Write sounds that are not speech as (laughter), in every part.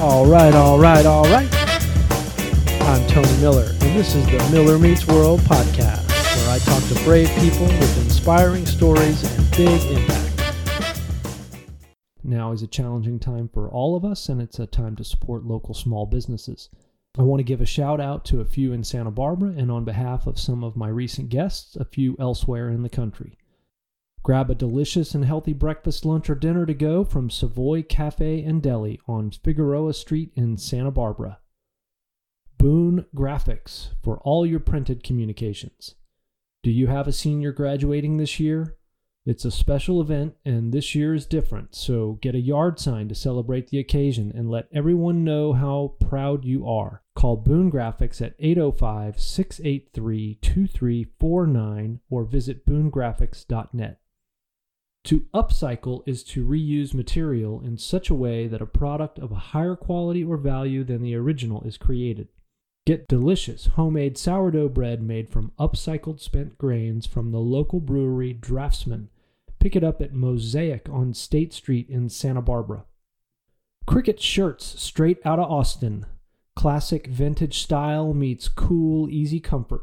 All right, all right, all right. I'm Tony Miller, and this is the Miller Meets World podcast, where I talk to brave people with inspiring stories and big impact. Now is a challenging time for all of us, and it's a time to support local small businesses. I want to give a shout out to a few in Santa Barbara, and on behalf of some of my recent guests, a few elsewhere in the country. Grab a delicious and healthy breakfast, lunch, or dinner to go from Savoy Cafe and Deli on Figueroa Street in Santa Barbara. Boone Graphics for all your printed communications. Do you have a senior graduating this year? It's a special event and this year is different, so get a yard sign to celebrate the occasion and let everyone know how proud you are. Call Boone Graphics at 805 683 2349 or visit boonegraphics.net. To upcycle is to reuse material in such a way that a product of a higher quality or value than the original is created. Get delicious homemade sourdough bread made from upcycled spent grains from the local brewery Draftsman. Pick it up at Mosaic on State Street in Santa Barbara. Cricket shirts straight out of Austin. Classic vintage style meets cool, easy comfort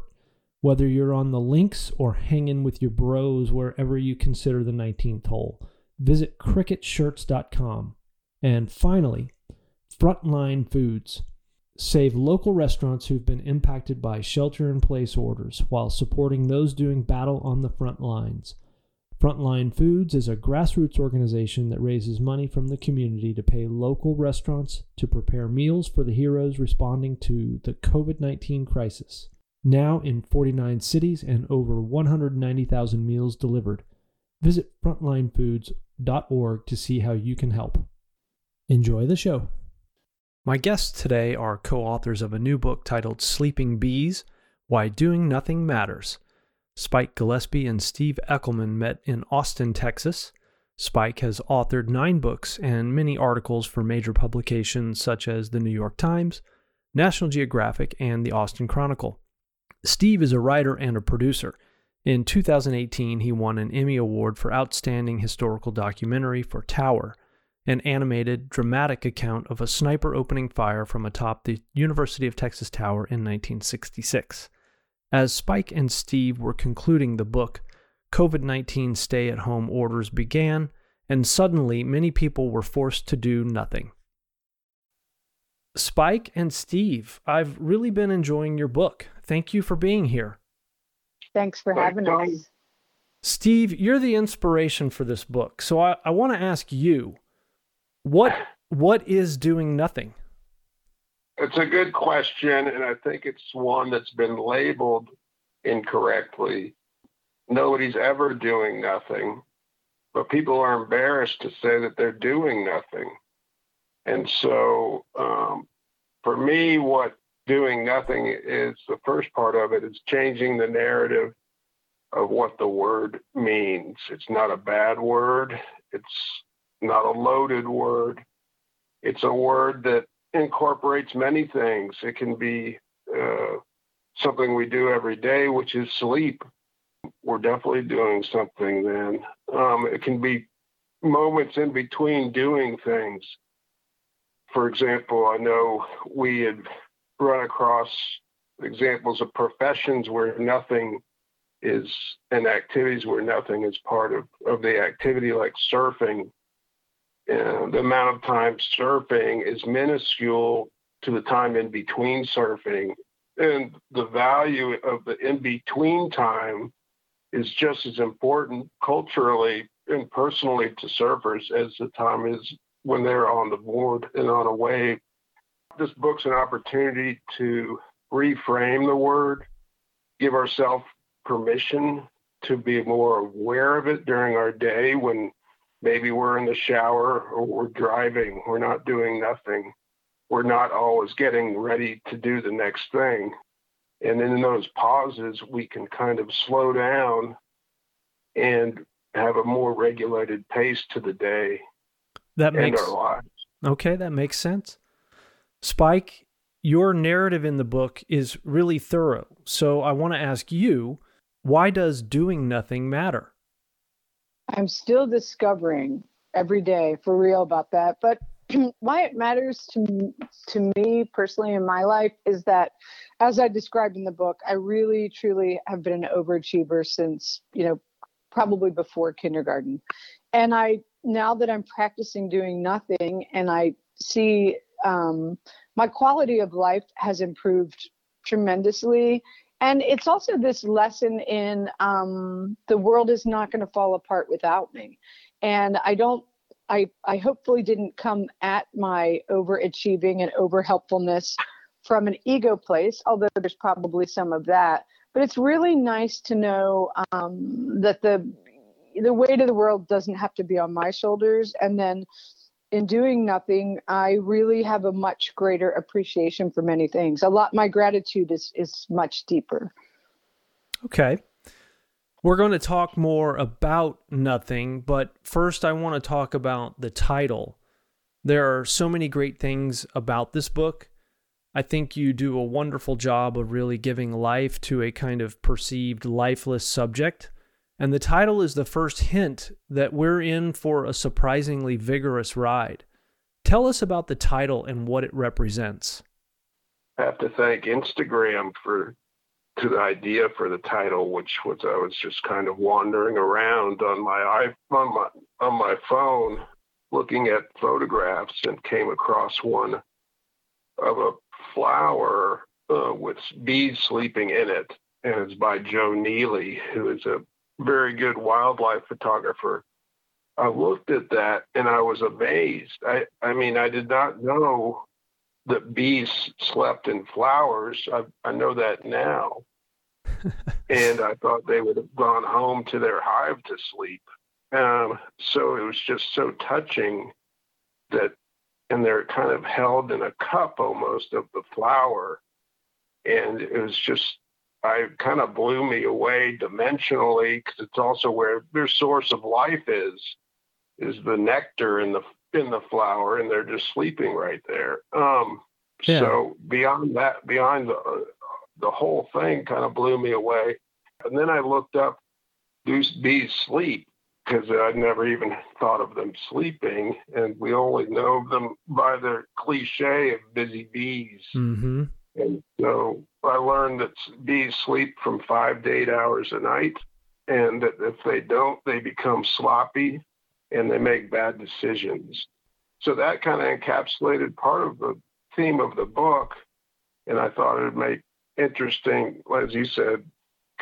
whether you're on the links or hanging with your bros wherever you consider the 19th hole. Visit cricketshirts.com. And finally, Frontline Foods. Save local restaurants who've been impacted by shelter in place orders while supporting those doing battle on the front lines. Frontline Foods is a grassroots organization that raises money from the community to pay local restaurants to prepare meals for the heroes responding to the COVID 19 crisis now in 49 cities and over 190,000 meals delivered. Visit frontlinefoods.org to see how you can help. Enjoy the show. My guests today are co authors of a new book titled Sleeping Bees Why Doing Nothing Matters. Spike Gillespie and Steve Eckelman met in Austin, Texas. Spike has authored nine books and many articles for major publications such as the New York Times, National Geographic, and the Austin Chronicle. Steve is a writer and a producer. In 2018, he won an Emmy Award for Outstanding Historical Documentary for Tower, an animated, dramatic account of a sniper opening fire from atop the University of Texas Tower in 1966. As Spike and Steve were concluding the book, COVID 19 stay at home orders began, and suddenly many people were forced to do nothing. Spike and Steve, I've really been enjoying your book. Thank you for being here. Thanks for having us. Steve, you're the inspiration for this book. So I, I want to ask you, what what is doing nothing? It's a good question, and I think it's one that's been labeled incorrectly. Nobody's ever doing nothing, but people are embarrassed to say that they're doing nothing. And so, um, for me, what doing nothing is the first part of it. is changing the narrative of what the word means. It's not a bad word, it's not a loaded word. It's a word that incorporates many things. It can be uh, something we do every day, which is sleep. We're definitely doing something then. Um, it can be moments in between doing things for example, I know we had run across examples of professions where nothing is and activities where nothing is part of, of the activity, like surfing. And the amount of time surfing is minuscule to the time in between surfing. And the value of the in between time is just as important culturally and personally to surfers as the time is when they're on the board and on a wave. This book's an opportunity to reframe the word, give ourselves permission to be more aware of it during our day when maybe we're in the shower or we're driving, we're not doing nothing. We're not always getting ready to do the next thing. And in those pauses, we can kind of slow down and have a more regulated pace to the day that makes okay. That makes sense. Spike, your narrative in the book is really thorough. So I want to ask you, why does doing nothing matter? I'm still discovering every day for real about that, but (clears throat) why it matters to to me personally in my life is that as I described in the book, I really truly have been an overachiever since, you know, probably before kindergarten. And I now that I'm practicing doing nothing and I see um, my quality of life has improved tremendously. And it's also this lesson in um, the world is not going to fall apart without me. And I don't, I, I hopefully didn't come at my overachieving and overhelpfulness from an ego place, although there's probably some of that. But it's really nice to know um, that the the weight of the world doesn't have to be on my shoulders, and then in doing nothing, I really have a much greater appreciation for many things. A lot, my gratitude is is much deeper. Okay. We're going to talk more about nothing, but first I want to talk about the title. There are so many great things about this book. I think you do a wonderful job of really giving life to a kind of perceived lifeless subject. And the title is the first hint that we're in for a surprisingly vigorous ride. Tell us about the title and what it represents. I have to thank Instagram for to the idea for the title, which was I was just kind of wandering around on my on my on my phone, looking at photographs, and came across one of a flower uh, with bees sleeping in it, and it's by Joe Neely, who is a very good wildlife photographer. I looked at that and I was amazed. I, I mean, I did not know that bees slept in flowers. I, I know that now. (laughs) and I thought they would have gone home to their hive to sleep. Um, so it was just so touching that, and they're kind of held in a cup almost of the flower. And it was just I kind of blew me away dimensionally because it's also where their source of life is is the nectar in the in the flower, and they're just sleeping right there. Um, yeah. So beyond that, beyond the the whole thing, kind of blew me away. And then I looked up do bees sleep because I'd never even thought of them sleeping, and we only know them by their cliche of busy bees. Mm-hmm. And so I learned that bees sleep from five to eight hours a night, and that if they don't, they become sloppy and they make bad decisions. So that kind of encapsulated part of the theme of the book, and I thought it would make interesting, as you said,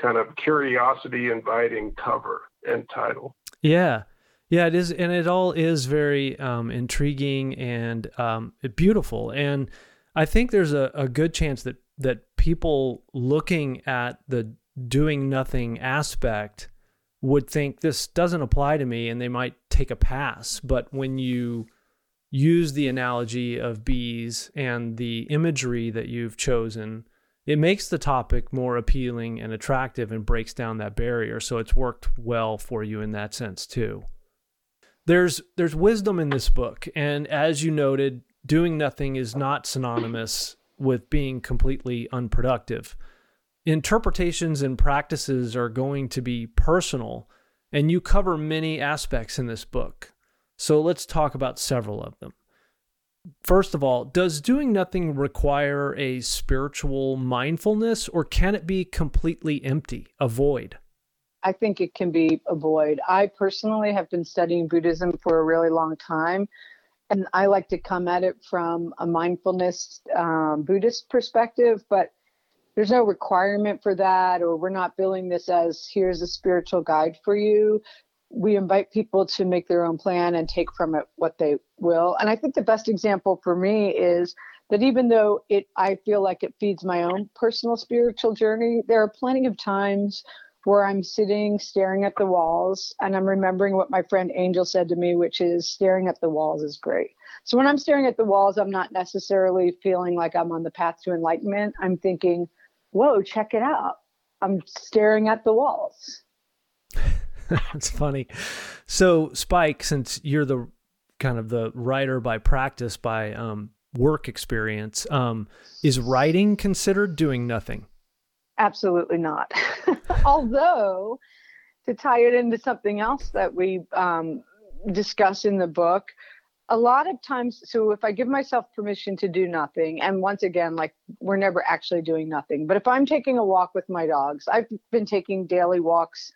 kind of curiosity inviting cover and title. Yeah. Yeah, it is, and it all is very um, intriguing and um, beautiful. And I think there's a, a good chance that that people looking at the doing nothing aspect would think this doesn't apply to me and they might take a pass. But when you use the analogy of bees and the imagery that you've chosen, it makes the topic more appealing and attractive and breaks down that barrier. So it's worked well for you in that sense too. There's there's wisdom in this book, and as you noted, doing nothing is not synonymous with being completely unproductive. Interpretations and practices are going to be personal, and you cover many aspects in this book. So let's talk about several of them. First of all, does doing nothing require a spiritual mindfulness, or can it be completely empty, a void? I think it can be a void. I personally have been studying Buddhism for a really long time and I like to come at it from a mindfulness um, Buddhist perspective, but there's no requirement for that, or we're not billing this as here's a spiritual guide for you. We invite people to make their own plan and take from it what they will. And I think the best example for me is that even though it, I feel like it feeds my own personal spiritual journey, there are plenty of times where I'm sitting staring at the walls and I'm remembering what my friend Angel said to me, which is staring at the walls is great. So when I'm staring at the walls, I'm not necessarily feeling like I'm on the path to enlightenment. I'm thinking, whoa, check it out. I'm staring at the walls. (laughs) That's funny. So, Spike, since you're the kind of the writer by practice, by um, work experience, um, is writing considered doing nothing? Absolutely not. (laughs) Although, to tie it into something else that we um, discuss in the book, a lot of times so if i give myself permission to do nothing and once again like we're never actually doing nothing but if i'm taking a walk with my dogs i've been taking daily walks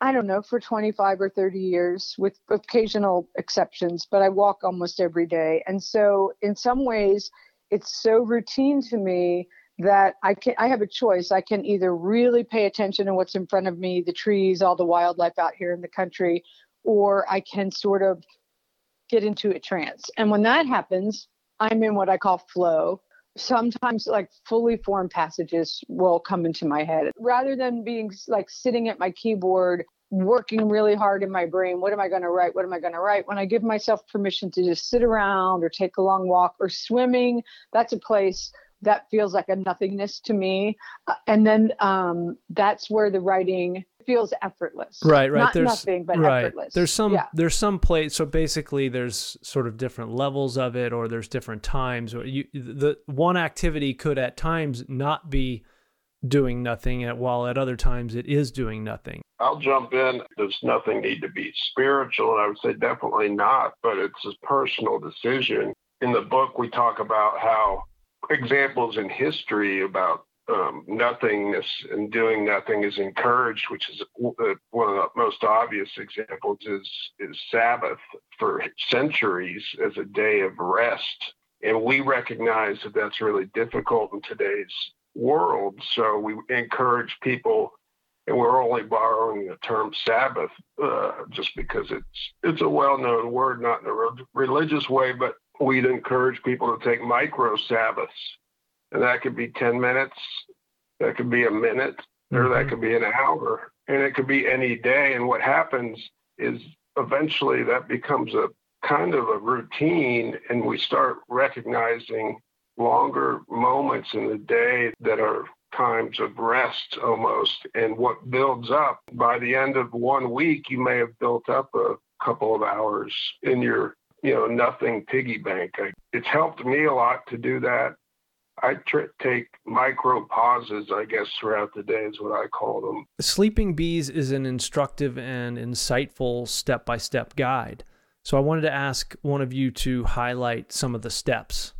i don't know for 25 or 30 years with occasional exceptions but i walk almost every day and so in some ways it's so routine to me that I can I have a choice. I can either really pay attention to what's in front of me, the trees, all the wildlife out here in the country, or I can sort of get into a trance. And when that happens, I'm in what I call flow. Sometimes, like fully formed passages will come into my head rather than being like sitting at my keyboard, working really hard in my brain. What am I going to write? What am I going to write? When I give myself permission to just sit around or take a long walk or swimming, that's a place that feels like a nothingness to me. Uh, and then um, that's where the writing feels effortless. Right, right. Not there's nothing, but right. effortless. There's some Yeah. there's some place. So basically, there's sort of different levels of it, or there's different times. Or you, the one activity could at times not be doing nothing, and while at other times it is doing nothing. I'll jump in. Does nothing need to be spiritual? And I would say definitely not, but it's a personal decision. In the book, we talk about how examples in history about um, nothingness and doing nothing is encouraged, which is uh, one of the most obvious examples is is Sabbath for centuries as a day of rest, and we recognize that that's really difficult in today's world. So we encourage people, and we're only borrowing the term Sabbath uh, just because it's it's a well-known word, not in a re- religious way, but we'd encourage people to take micro Sabbaths and that could be 10 minutes, that could be a minute, or that Mhm. could be an hour, and it could be any day. And what happens is eventually that becomes a kind of a routine, and we start recognizing longer moments in the day that are times of rest almost. And what builds up by the end of one week, you may have built up a couple of hours in your you know nothing piggy bank. I, it's helped me a lot to do that. I tr- take micro pauses, I guess, throughout the day is what I call them. Sleeping Bees is an instructive and insightful step by step guide. So I wanted to ask one of you to highlight some of the steps.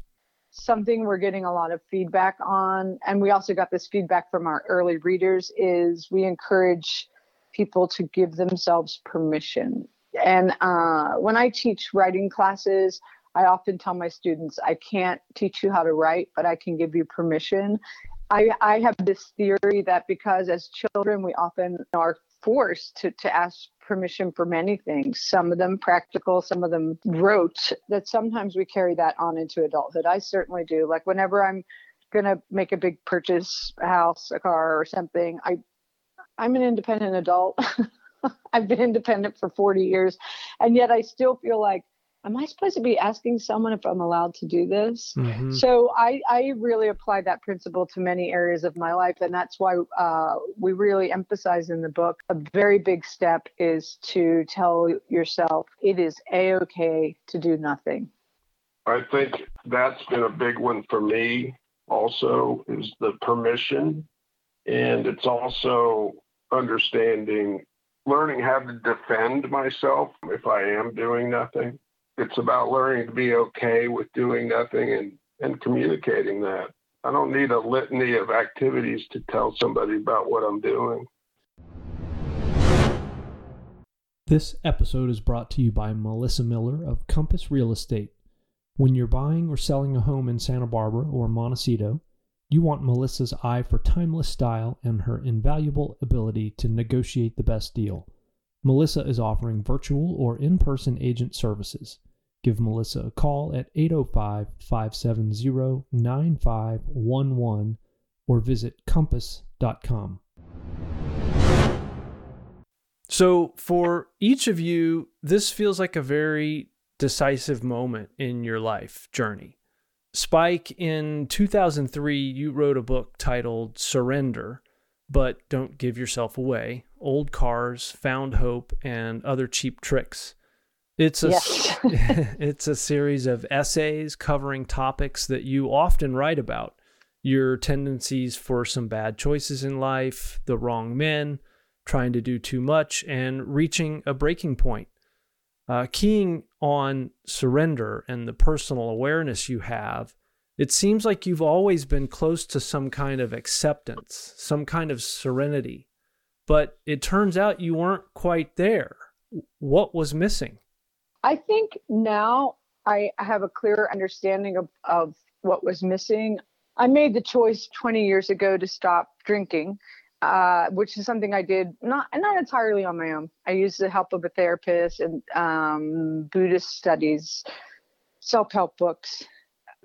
something we're getting a lot of feedback on and we also got this feedback from our early readers is we encourage people to give themselves permission and uh, when i teach writing classes i often tell my students i can't teach you how to write but i can give you permission. I, I have this theory that because as children we often are forced to, to ask permission for many things some of them practical some of them rote that sometimes we carry that on into adulthood. I certainly do. Like whenever i'm going to make a big purchase a house a car or something i i'm an independent adult (laughs) (laughs) i've been independent for 40 years and yet i still feel like am i supposed to be asking someone if i'm allowed to do this Mhm. so I, I really apply that principle to many areas of my life, and that's why uh, we really emphasize in the book a very big step is to tell yourself it is a okay to do nothing. I think that's been a big one for me also is the permission. And it's also understanding, learning how to defend myself if I am doing nothing. It's about learning to be okay with doing nothing and, and communicating that. I don't need a litany of activities to tell somebody about what I'm doing. This episode is brought to you by Melissa Miller of Compass Real Estate. When you're buying or selling a home in Santa Barbara or Montecito, you want Melissa's eye for timeless style and her invaluable ability to negotiate the best deal. Melissa is offering virtual or in person agent services. Give Melissa a call at 805 570 9511 or visit compass.com. So, for each of you, this feels like a very decisive moment in your life journey. Spike, in 2003, you wrote a book titled Surrender, but Don't Give Yourself Away Old Cars, Found Hope, and Other Cheap Tricks. It's a, Yes. (laughs) it's a series of essays covering topics that you often write about your tendencies for some bad choices in life, the wrong men, trying to do too much, and reaching a breaking point. Uh, keying on surrender and the personal awareness you have, it seems like you've always been close to some kind of acceptance, some kind of serenity. But it turns out you weren't quite there. What was missing? I think now I have a clearer understanding of, of what was missing. I made the choice 20 years ago to stop drinking, uh, which is something I did not not entirely on my own. I used the help of a therapist and um, Buddhist studies, self help books,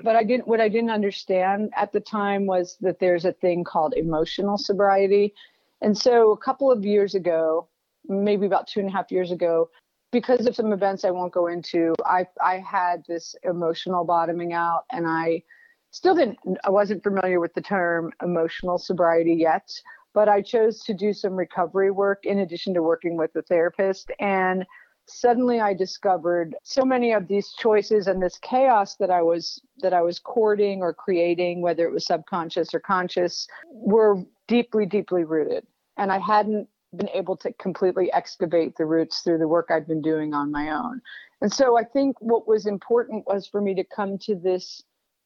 but I didn't. What I didn't understand at the time was that there's a thing called emotional sobriety, and so a couple of years ago, maybe about two and a half years ago, because of some events I won't go into, I I had this emotional bottoming out, and I still didn't. I wasn't familiar with the term emotional sobriety yet, but I chose to do some recovery work in addition to working with a therapist and suddenly I discovered so many of these choices and this chaos that I was that I was courting or creating, whether it was subconscious or conscious, were deeply, deeply rooted. And I hadn't been able to completely excavate the roots through the work I'd been doing on my own. And so I think what was important was for me to come to this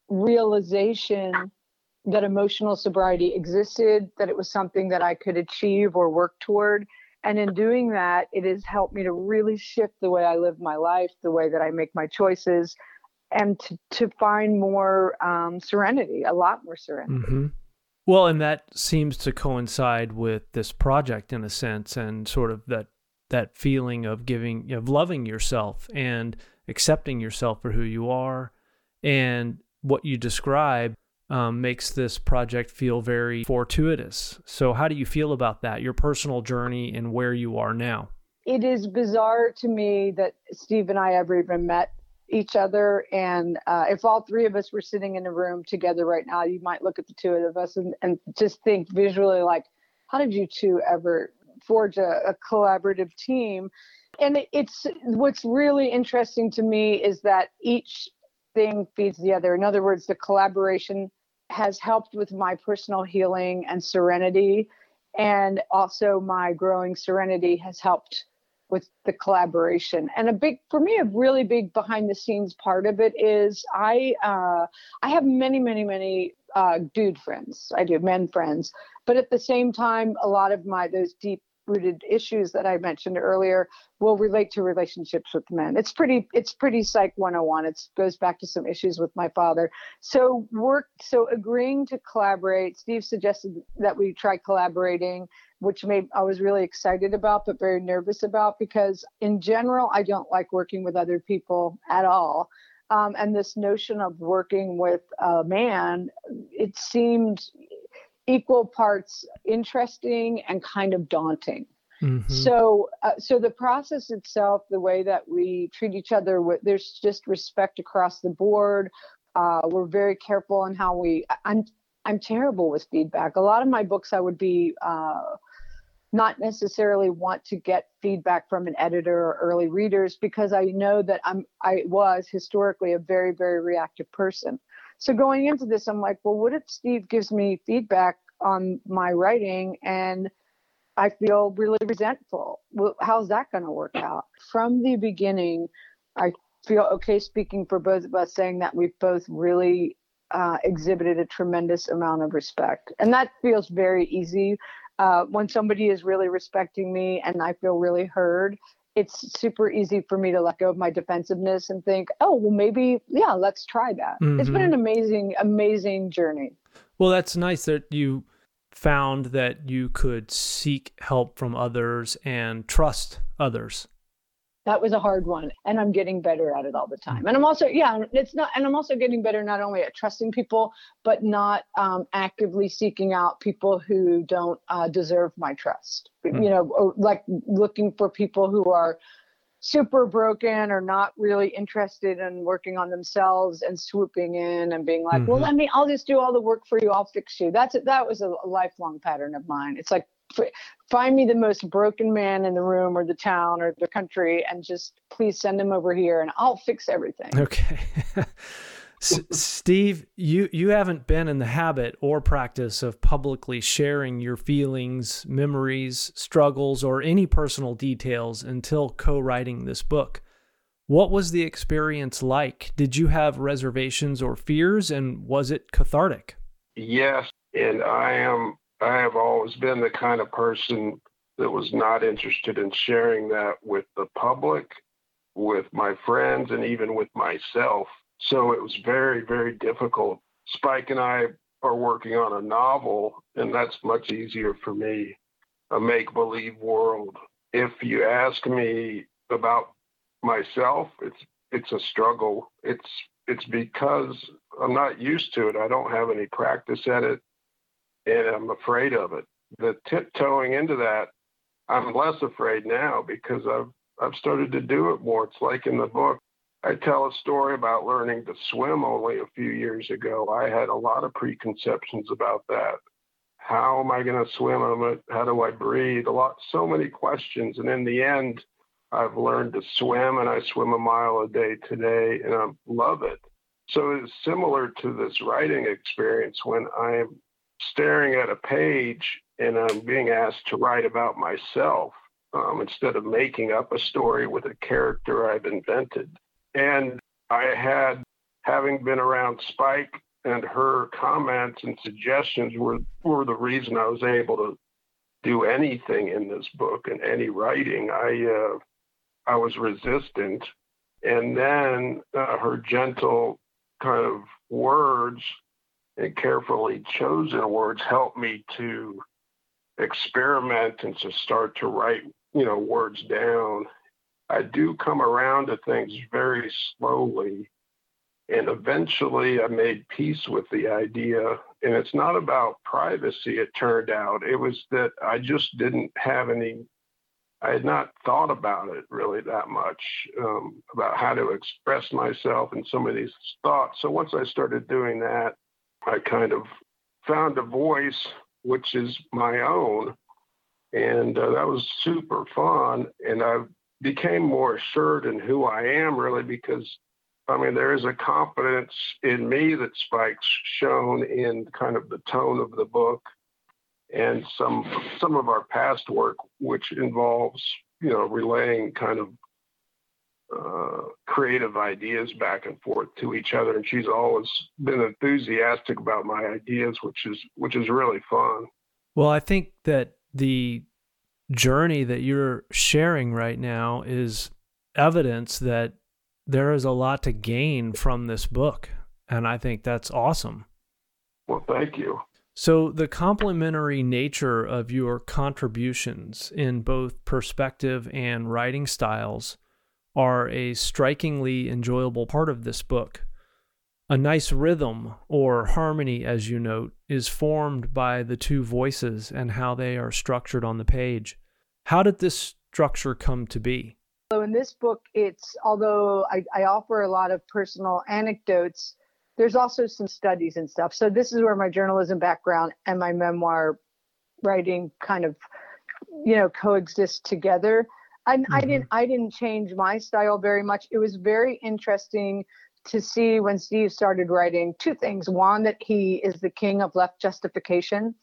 realization that emotional sobriety existed, that it was something that I could achieve or work toward, and in doing that, it has helped me to really shift the way I live my life, the way that I make my choices, and to, to find more um, serenity, a lot more serenity. Mm-hmm. Well, and that seems to coincide with this project in a sense, and sort of that that feeling of giving, of loving yourself and accepting yourself for who you are, and what you describe um, makes this project feel very fortuitous. So, how do you feel about that, your personal journey and where you are now? It is bizarre to me that Steve and I ever even met each other. And uh, if all three of us were sitting in a room together right now, you might look at the two of us and, and just think visually, like, how did you two ever forge a, a collaborative team? And it's what's really interesting to me is that each thing feeds the other. In other words, the collaboration has helped with my personal healing and serenity. And also, my growing serenity has helped with the collaboration. And a big, for me, a really big behind the scenes part of it is I, uh, I have many, many, many uh, dude friends. I do men friends, but at the same time, a lot of my those deep rooted issues that I mentioned earlier will relate to relationships with men. It's pretty it's pretty psych 101. It goes back to some issues with my father. So work so agreeing to collaborate. Steve suggested that we try collaborating, which made I was really excited about but very nervous about because in general I don't like working with other people at all. Um, and this notion of working with a man, it seemed equal parts interesting and kind of daunting. Mm-hmm. So, uh, so the process itself, the way that we treat each other, there's just respect across the board. Uh, we're very careful on how we. I'm I'm terrible with feedback. A lot of my books, I would be uh, not necessarily want to get feedback from an editor or early readers because I know that I'm I was historically a very very reactive person. So going into this, I'm like, well, what if Steve gives me feedback on my writing and I feel really resentful? Well, how's that going to work out? From the beginning, I feel okay speaking for both of us, saying that we've both really uh, exhibited a tremendous amount of respect. And that feels very easy. Uh, when somebody is really respecting me and I feel really heard, it's super easy for me to let go of my defensiveness and think, oh, well, maybe, yeah, let's try that. Mm-hmm. It's been mm-hmm. an amazing, amazing journey. Well, that's nice that you found that you could seek help from others and trust others. That was a hard one, and I'm getting better at it all the time. And I'm also, yeah, it's not, and I'm also getting better not only at trusting people, but not um, actively seeking out people who don't uh, deserve my trust. Mm-hmm. You know, like looking for people who are super broken or not really interested in working on themselves and swooping in and being like, mm-hmm. well, let me, I'll just do all the work for you. I'll fix you. That's. That was a, a lifelong pattern of mine. It's like, find me the most broken man in the room or the town or the country and just please send him over here and I'll fix everything. Okay. (laughs) S- Steve, you you haven't been in the habit or practice of publicly sharing your feelings, memories, struggles, or any personal details until co-writing this book. What was the experience like? Did you have reservations or fears, and was it cathartic? Yes, and I am. I have always been the kind of person that was not interested in sharing that with the public, with my friends, and even with myself. So it was very, very difficult. Spike and I are working on a novel, and that's much easier for me, a make believe world. If you ask me about myself, it's it's a struggle. It's it's because I'm not used to it. I don't have any practice at it, and I'm afraid of it. The tiptoeing into that, I'm less afraid now because I've I've started to do it more. It's like in the book, I tell a story about learning to swim only a few years ago. I had a lot of preconceptions about that. How am I going to swim? How do I breathe? A lot, so many questions, and in the end, I've learned to swim and I swim a mile a day today and I love it. So it's similar to this writing experience when I'm staring at a page and I'm being asked to write about myself um, instead of making up a story with a character I've invented. And I had, having been around Spike and her comments and suggestions were, were the reason I was able to do anything in this book and any writing. I uh, I was resistant. And then uh, her gentle kind of words and carefully chosen words helped me to experiment and to start to write, you know, words down. I do come around to things very slowly. And eventually I made peace with the idea. And it's not about privacy, it turned out. It was that I just didn't have any I had not thought about it really that much um, about how to express myself and some of these thoughts. So once I started doing that, I kind of found a voice which is my own, and uh, that was super fun. And I became more assured in who I am really because. I mean, there is a confidence in me that Spike's shown in kind of the tone of the book and some some of our past work, which involves you know relaying kind of uh, creative ideas back and forth to each other. And she's always been enthusiastic about my ideas, which is which is really fun. Well, I think that the journey that you're sharing right now is evidence that there is a lot to gain from this book. And I think that's awesome. Well, thank you. So, the complementary nature of your contributions in both perspective and writing styles are a strikingly enjoyable part of this book. A nice rhythm, or harmony, as you note, is formed by the two voices and how they are structured on the page. How did this structure come to be? So, in this book, it's although I, I offer a lot of personal anecdotes there's also some studies and stuff. So this is where my journalism background and my memoir writing kind of, you know, coexist together. And mm-hmm. I didn't I didn't change my style very much. It was very interesting to see when Steve started writing two things. One, that he is the king of left justification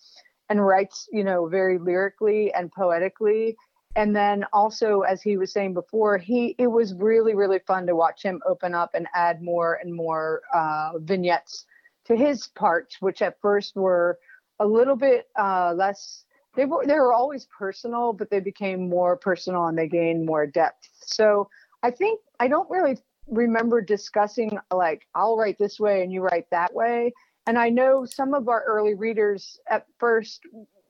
and writes, you know, very lyrically and poetically and then also as he was saying before he it was really really fun to watch him open up and add more and more uh, vignettes to his parts which at first were a little bit uh, less they were they were always personal but they became more personal and they gained more depth so i think i don't really remember discussing like i'll write this way and you write that way and i know some of our early readers at first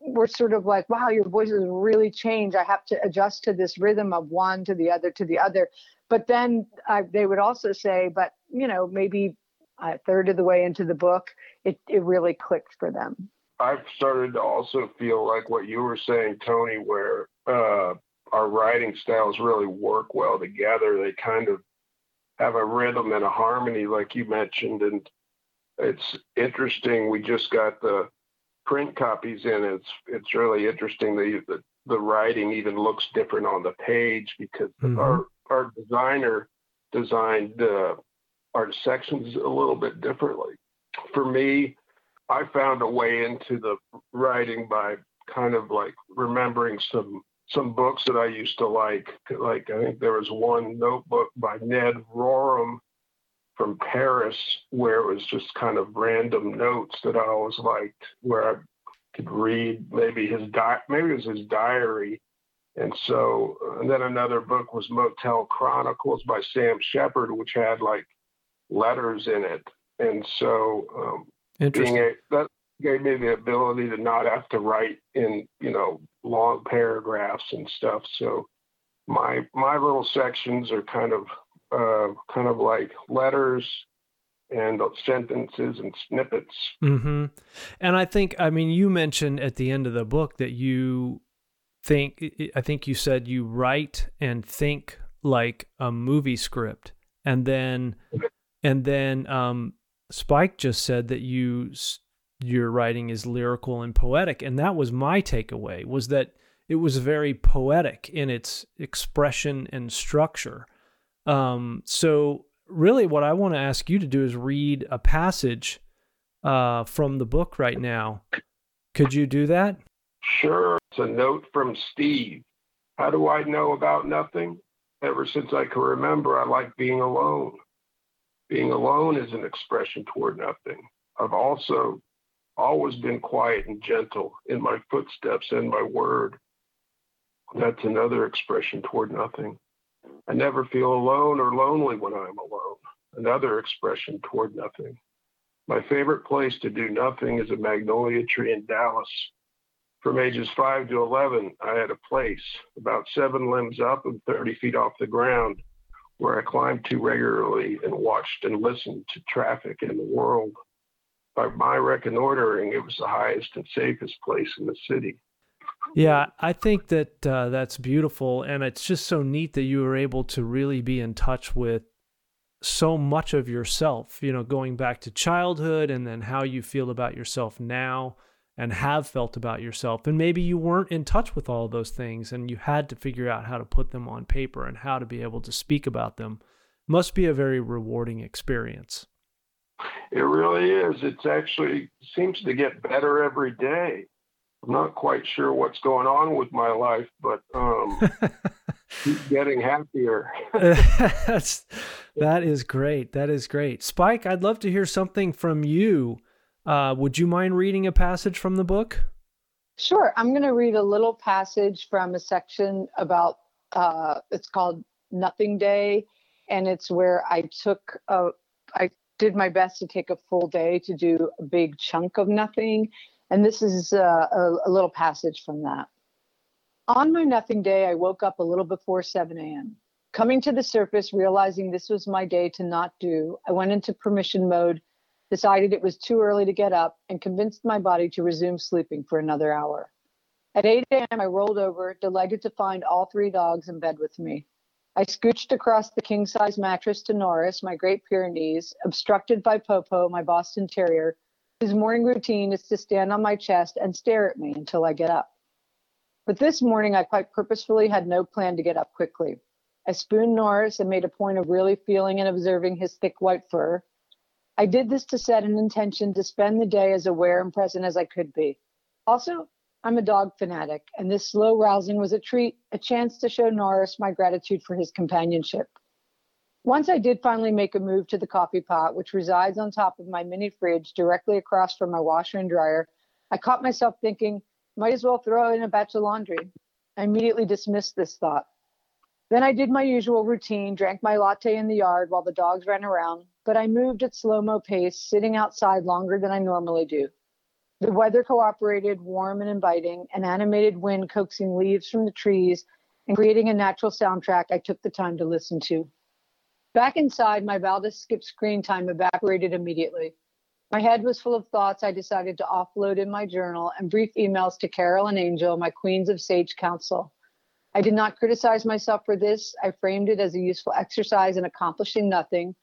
were sort of like, wow, your voices really change. I have to adjust to this rhythm of one to the other to the other. But then they would also say, but you know, maybe a third of the way into the book, it, it really clicked for them. I've started to also feel like what you were saying, Tony, where uh, our writing styles really work well together. They kind of have a rhythm and a harmony, like you mentioned. And it's interesting. We just got the print copies in, it's it's really interesting. The, the the writing even looks different on the page because mm-hmm. our our designer designed uh, our sections a little bit differently. For me, I found a way into the writing by kind of like remembering some some books that I used to like. Like I think there was one notebook by Ned Rorem from Paris where it was just kind of random notes that I always liked, where I could read maybe his di- maybe it was his diary. And so, and then another book was Motel Chronicles by Sam Shepard, which had like letters in it. And so, um, being a, that gave me the ability to not have to write in, you know, long paragraphs and stuff. So, my my little sections are kind of uh, kind of like letters and sentences and snippets. Mm-hmm. And I think, I mean, you mentioned at the end of the book that you think, I think you said you write and think like a movie script, and then, and then um, Spike just said that you your writing is lyrical and poetic, and that was my takeaway was that it was very poetic in its expression and structure. Um, so really what I want to ask you to do is read a passage uh, from the book right now. Could you do that? Sure. It's a note from Steve. How do I know about nothing? Ever since I can remember, I like being alone. Being alone is an expression toward nothing. I've also always been quiet and gentle in my footsteps and my word. That's another expression toward nothing. I never feel alone or lonely when I'm alone. Another expression toward nothing. My favorite place to do nothing is a magnolia tree in Dallas. From ages 5 to 11, I had a place about seven limbs up and 30 feet off the ground where I climbed to regularly and watched and listened to traffic in the world. By my reconnoitering, it was the highest and safest place in the city. Yeah, I think that uh, that's beautiful, and it's just so neat that you were able to really be in touch with so much of yourself. You know, going back to childhood, and then how you feel about yourself now, and have felt about yourself, and maybe you weren't in touch with all those things, and you had to figure out how to put them on paper and how to be able to speak about them. Must be a very rewarding experience. It really is. It's actually seems to get better every day. I'm not quite sure what's going on with my life, but um, (laughs) keep getting happier. (laughs) That's that is great. That is great, Spike. I'd love to hear something from you. Uh, would you mind reading a passage from the book? Sure. I'm going to read a little passage from a section about. Uh, it's called Nothing Day, and it's where I took a. I did my best to take a full day to do a big chunk of nothing and this is uh, a, a little passage from that. On my nothing day, I woke up a little before 7 a.m. Coming to the surface, realizing this was my day to not do, I went into permission mode, decided it was too early to get up, and convinced my body to resume sleeping for another hour. At 8 a.m., I rolled over, delighted to find all three dogs in bed with me. I scooched across the king size mattress to Norris, my Great Pyrenees, obstructed by Popo, my Boston Terrier, his morning routine is to stand on my chest and stare at me until I get up. But this morning, I quite purposefully had no plan to get up quickly. I spooned Norris and made a point of really feeling and observing his thick white fur. I did this to set an intention to spend the day as aware and present as I could be. Also, I'm a dog fanatic, and this slow rousing was a treat, a chance to show Norris my gratitude for his companionship. Once I did finally make a move to the coffee pot, which resides on top of my mini fridge directly across from my washer and dryer, I caught myself thinking, might as well throw in a batch of laundry. I immediately dismissed this thought. Then I did my usual routine, drank my latte in the yard while the dogs ran around, but I moved at slow mo pace, sitting outside longer than I normally do. The weather cooperated, warm and inviting, an animated wind coaxing leaves from the trees and creating a natural soundtrack I took the time to listen to. Back inside, my to skip screen time evaporated immediately. My head was full of thoughts I decided to offload in my journal and brief emails to Carol and Angel, my queens of sage counsel. I did not criticize myself for this. I framed it as a useful exercise in accomplishing nothing,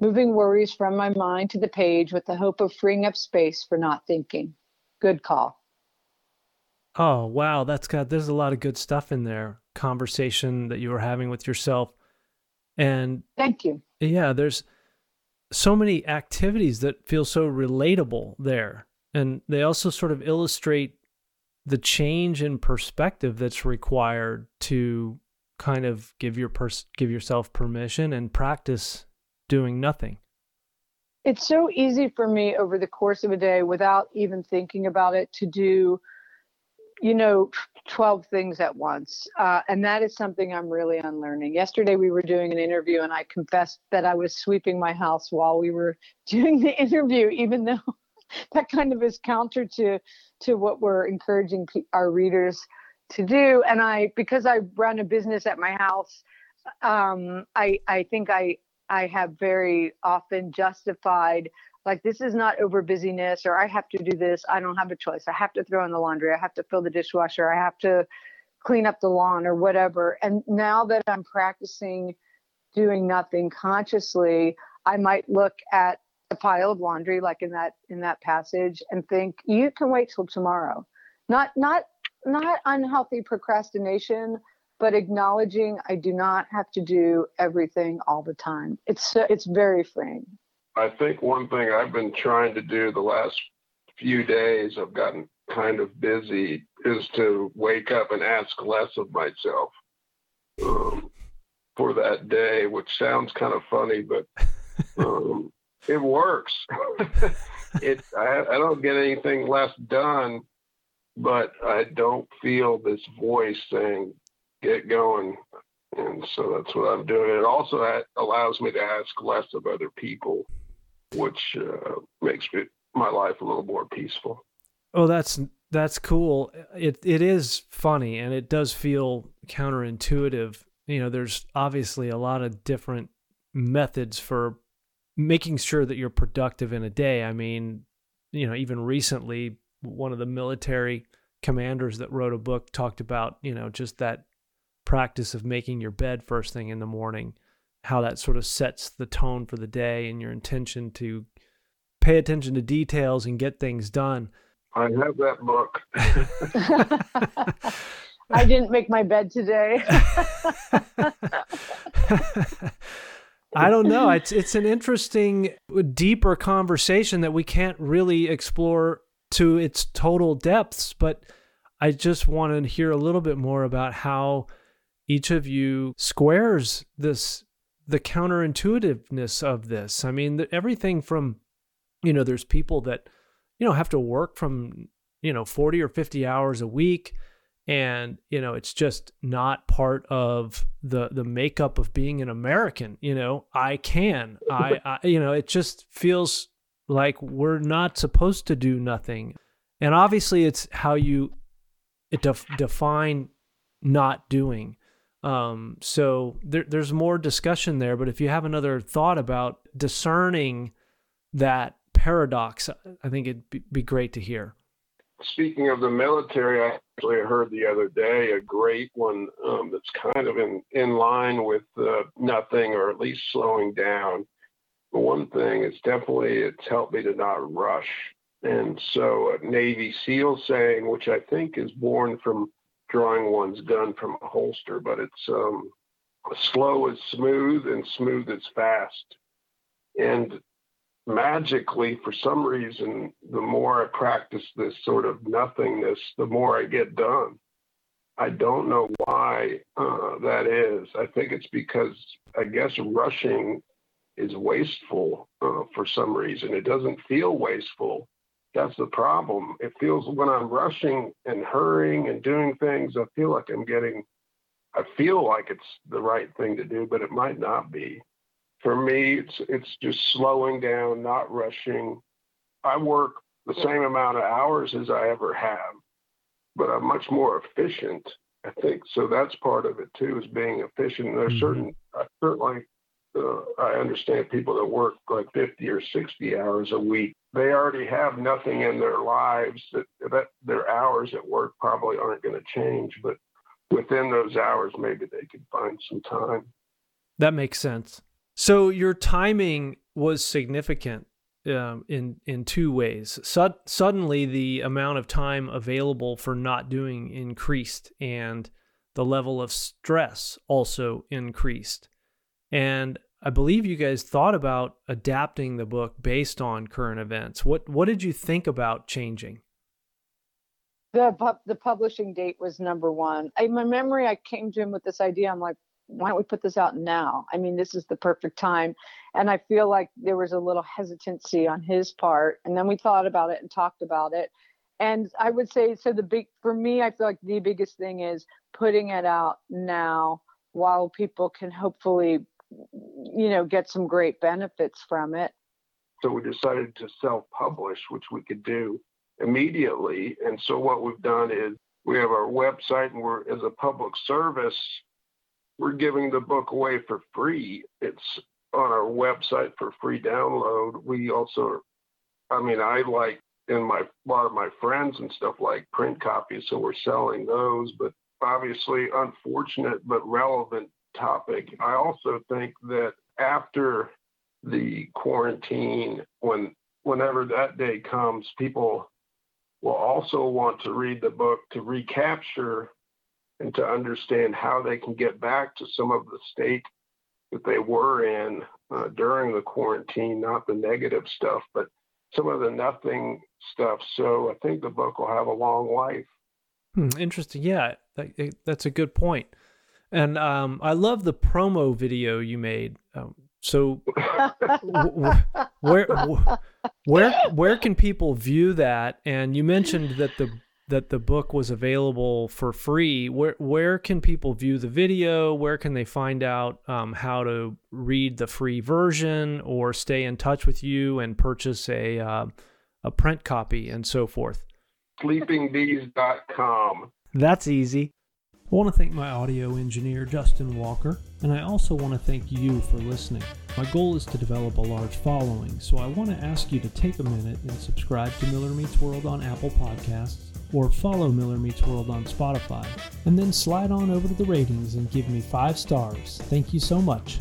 moving worries from my mind to the page with the hope of freeing up space for not thinking. Good call. Oh, wow. That's got, there's a lot of good stuff in there. Conversation that you were having with yourself and thank you. Yeah, there's so many activities that feel so relatable there. And they also sort of illustrate the change in perspective that's required to kind of give your pers- give yourself permission and practice doing nothing. It's so easy for me over the course of a day without even thinking about it to do you know 12 things at once. Uh, and that is something i'm really unlearning. Yesterday we were doing an interview and i confessed that i was sweeping my house while we were (laughs) doing the interview even though (laughs) that kind of is counter to to what we're encouraging our readers to do. And i because i run a business at my house um, i i think i i have very often justified like this is not over busyness or i have to do this. I don't have a choice. I have to throw in the laundry. I have to fill the dishwasher. I have to clean up the lawn or whatever. And now that i'm practicing doing nothing consciously i might look at a pile of laundry like in that in that passage and think you can wait till tomorrow. Not not not unhealthy procrastination but acknowledging i do not have to do everything all the time it's it's very freeing I think one thing I've been trying to do the last few days, I've gotten kind of busy, is to wake up and ask less of myself um, for that day, which sounds kind of funny, but um, (laughs) it works. (laughs) it I, I don't get anything less done, but I don't feel this voice saying, "Get going." And so that's what I'm doing. It also allows me to ask less of other people which uh, makes me, my life a little more peaceful. Oh, that's that's cool. It it is funny and it does feel counterintuitive. You know, there's obviously a lot of different methods for making sure that you're productive in a day. I mean, you know, even recently one of the military commanders that wrote a book talked about, you know, just that practice of making your bed first thing in the morning how that sort of sets the tone for the day and your intention to pay attention to details and get things done. I have that book. (laughs) (laughs) I didn't make my bed today. (laughs) I don't know. It's it's an interesting, deeper conversation that we can't really explore to its total depths. But I just want to hear a little bit more about how each of you squares this the counterintuitiveness of this. I mean, everything from, you know, there's people that, you know, have to work from, you know, 40 or 50 hours a week. And you know it's just not part of the the makeup of being an american you know? I can. (laughs) I, I you know it just feels like we're not supposed to do nothing. And obviously it's how you it def- define not doing um, so there, there's more discussion there. But if you have another thought about discerning that paradox, I think it'd be, great to hear. Speaking of the military, I actually heard the other day a great one um, that's kind of in, in line with uh, nothing or at least slowing down. But one thing is definitely it's helped me to not rush. And so a Navy SEAL saying, which I think is born from drawing one's gun from a holster, but it's um, slow is smooth and smooth is fast. And magically, for some reason, the more I practice this sort of nothingness, the more I get done. I don't know why uh, that is. I think it's because I guess rushing is wasteful uh, for some reason. It doesn't feel wasteful that's the problem. It feels when I'm rushing and hurrying and doing things, I feel like I'm getting, I feel like it's the right thing to do, but it might not be. For me, it's it's just slowing down, not rushing. I work the same amount of hours as I ever have, but I'm much more efficient. I think so. That's part of it too, is being efficient. There's mm-hmm. certain, I certainly, uh, I understand people that work like 50 or 60 hours a week they already have nothing in their lives that, that their hours at work probably aren't going to change but within those hours maybe they could find some time that makes sense so your timing was significant um, in in two ways. Sud- suddenly, the amount of time available for not doing increased, and the level of stress also increased. And I believe you guys thought about adapting the book based on current events. What what did you think about changing? the the publishing date was number one. I, my memory, I came to him with this idea. I'm like, why don't we put this out now? I mean, this is the perfect time. And I feel like there was a little hesitancy on his part. And then we thought about it and talked about it. And I would say, so the big, for me, I feel like the biggest thing is putting it out now while people can hopefully, you know, get some great benefits from it. So we decided to self publish, which we could do immediately. And so what we've done is we have our website and we're as a public service, we're giving the book away for free. It's on our website for free download. We also, I mean, I like and my a lot of my friends and stuff like print copies, so we're selling those. But obviously, unfortunate but relevant topic. I also think that after the quarantine, when whenever that day comes, people will also want to read the book to recapture and to understand how they can get back to some of the state that they were in uh, during the quarantine, not the negative stuff, but some of the nothing stuff. So I think the book will have a long life. Hmm, interesting. Yeah, that, that's a good point. And um, I love the promo video you made. Um, so (laughs) where where where can people view that? And you mentioned that the that the book was available for free. Where where can people view the video? Where can they find out um, how to read the free version or stay in touch with you and purchase a uh, a print copy and so forth? Sleepingbees.com. That's easy. I want to thank my audio engineer, Justin Walker, and I also want to thank you for listening. My goal is to develop a large following, so I want to ask you to take a minute and subscribe to Miller Meets World on Apple Podcasts or follow Miller Meets World on Spotify, and then slide on over to the ratings and give me five stars. Thank you so much.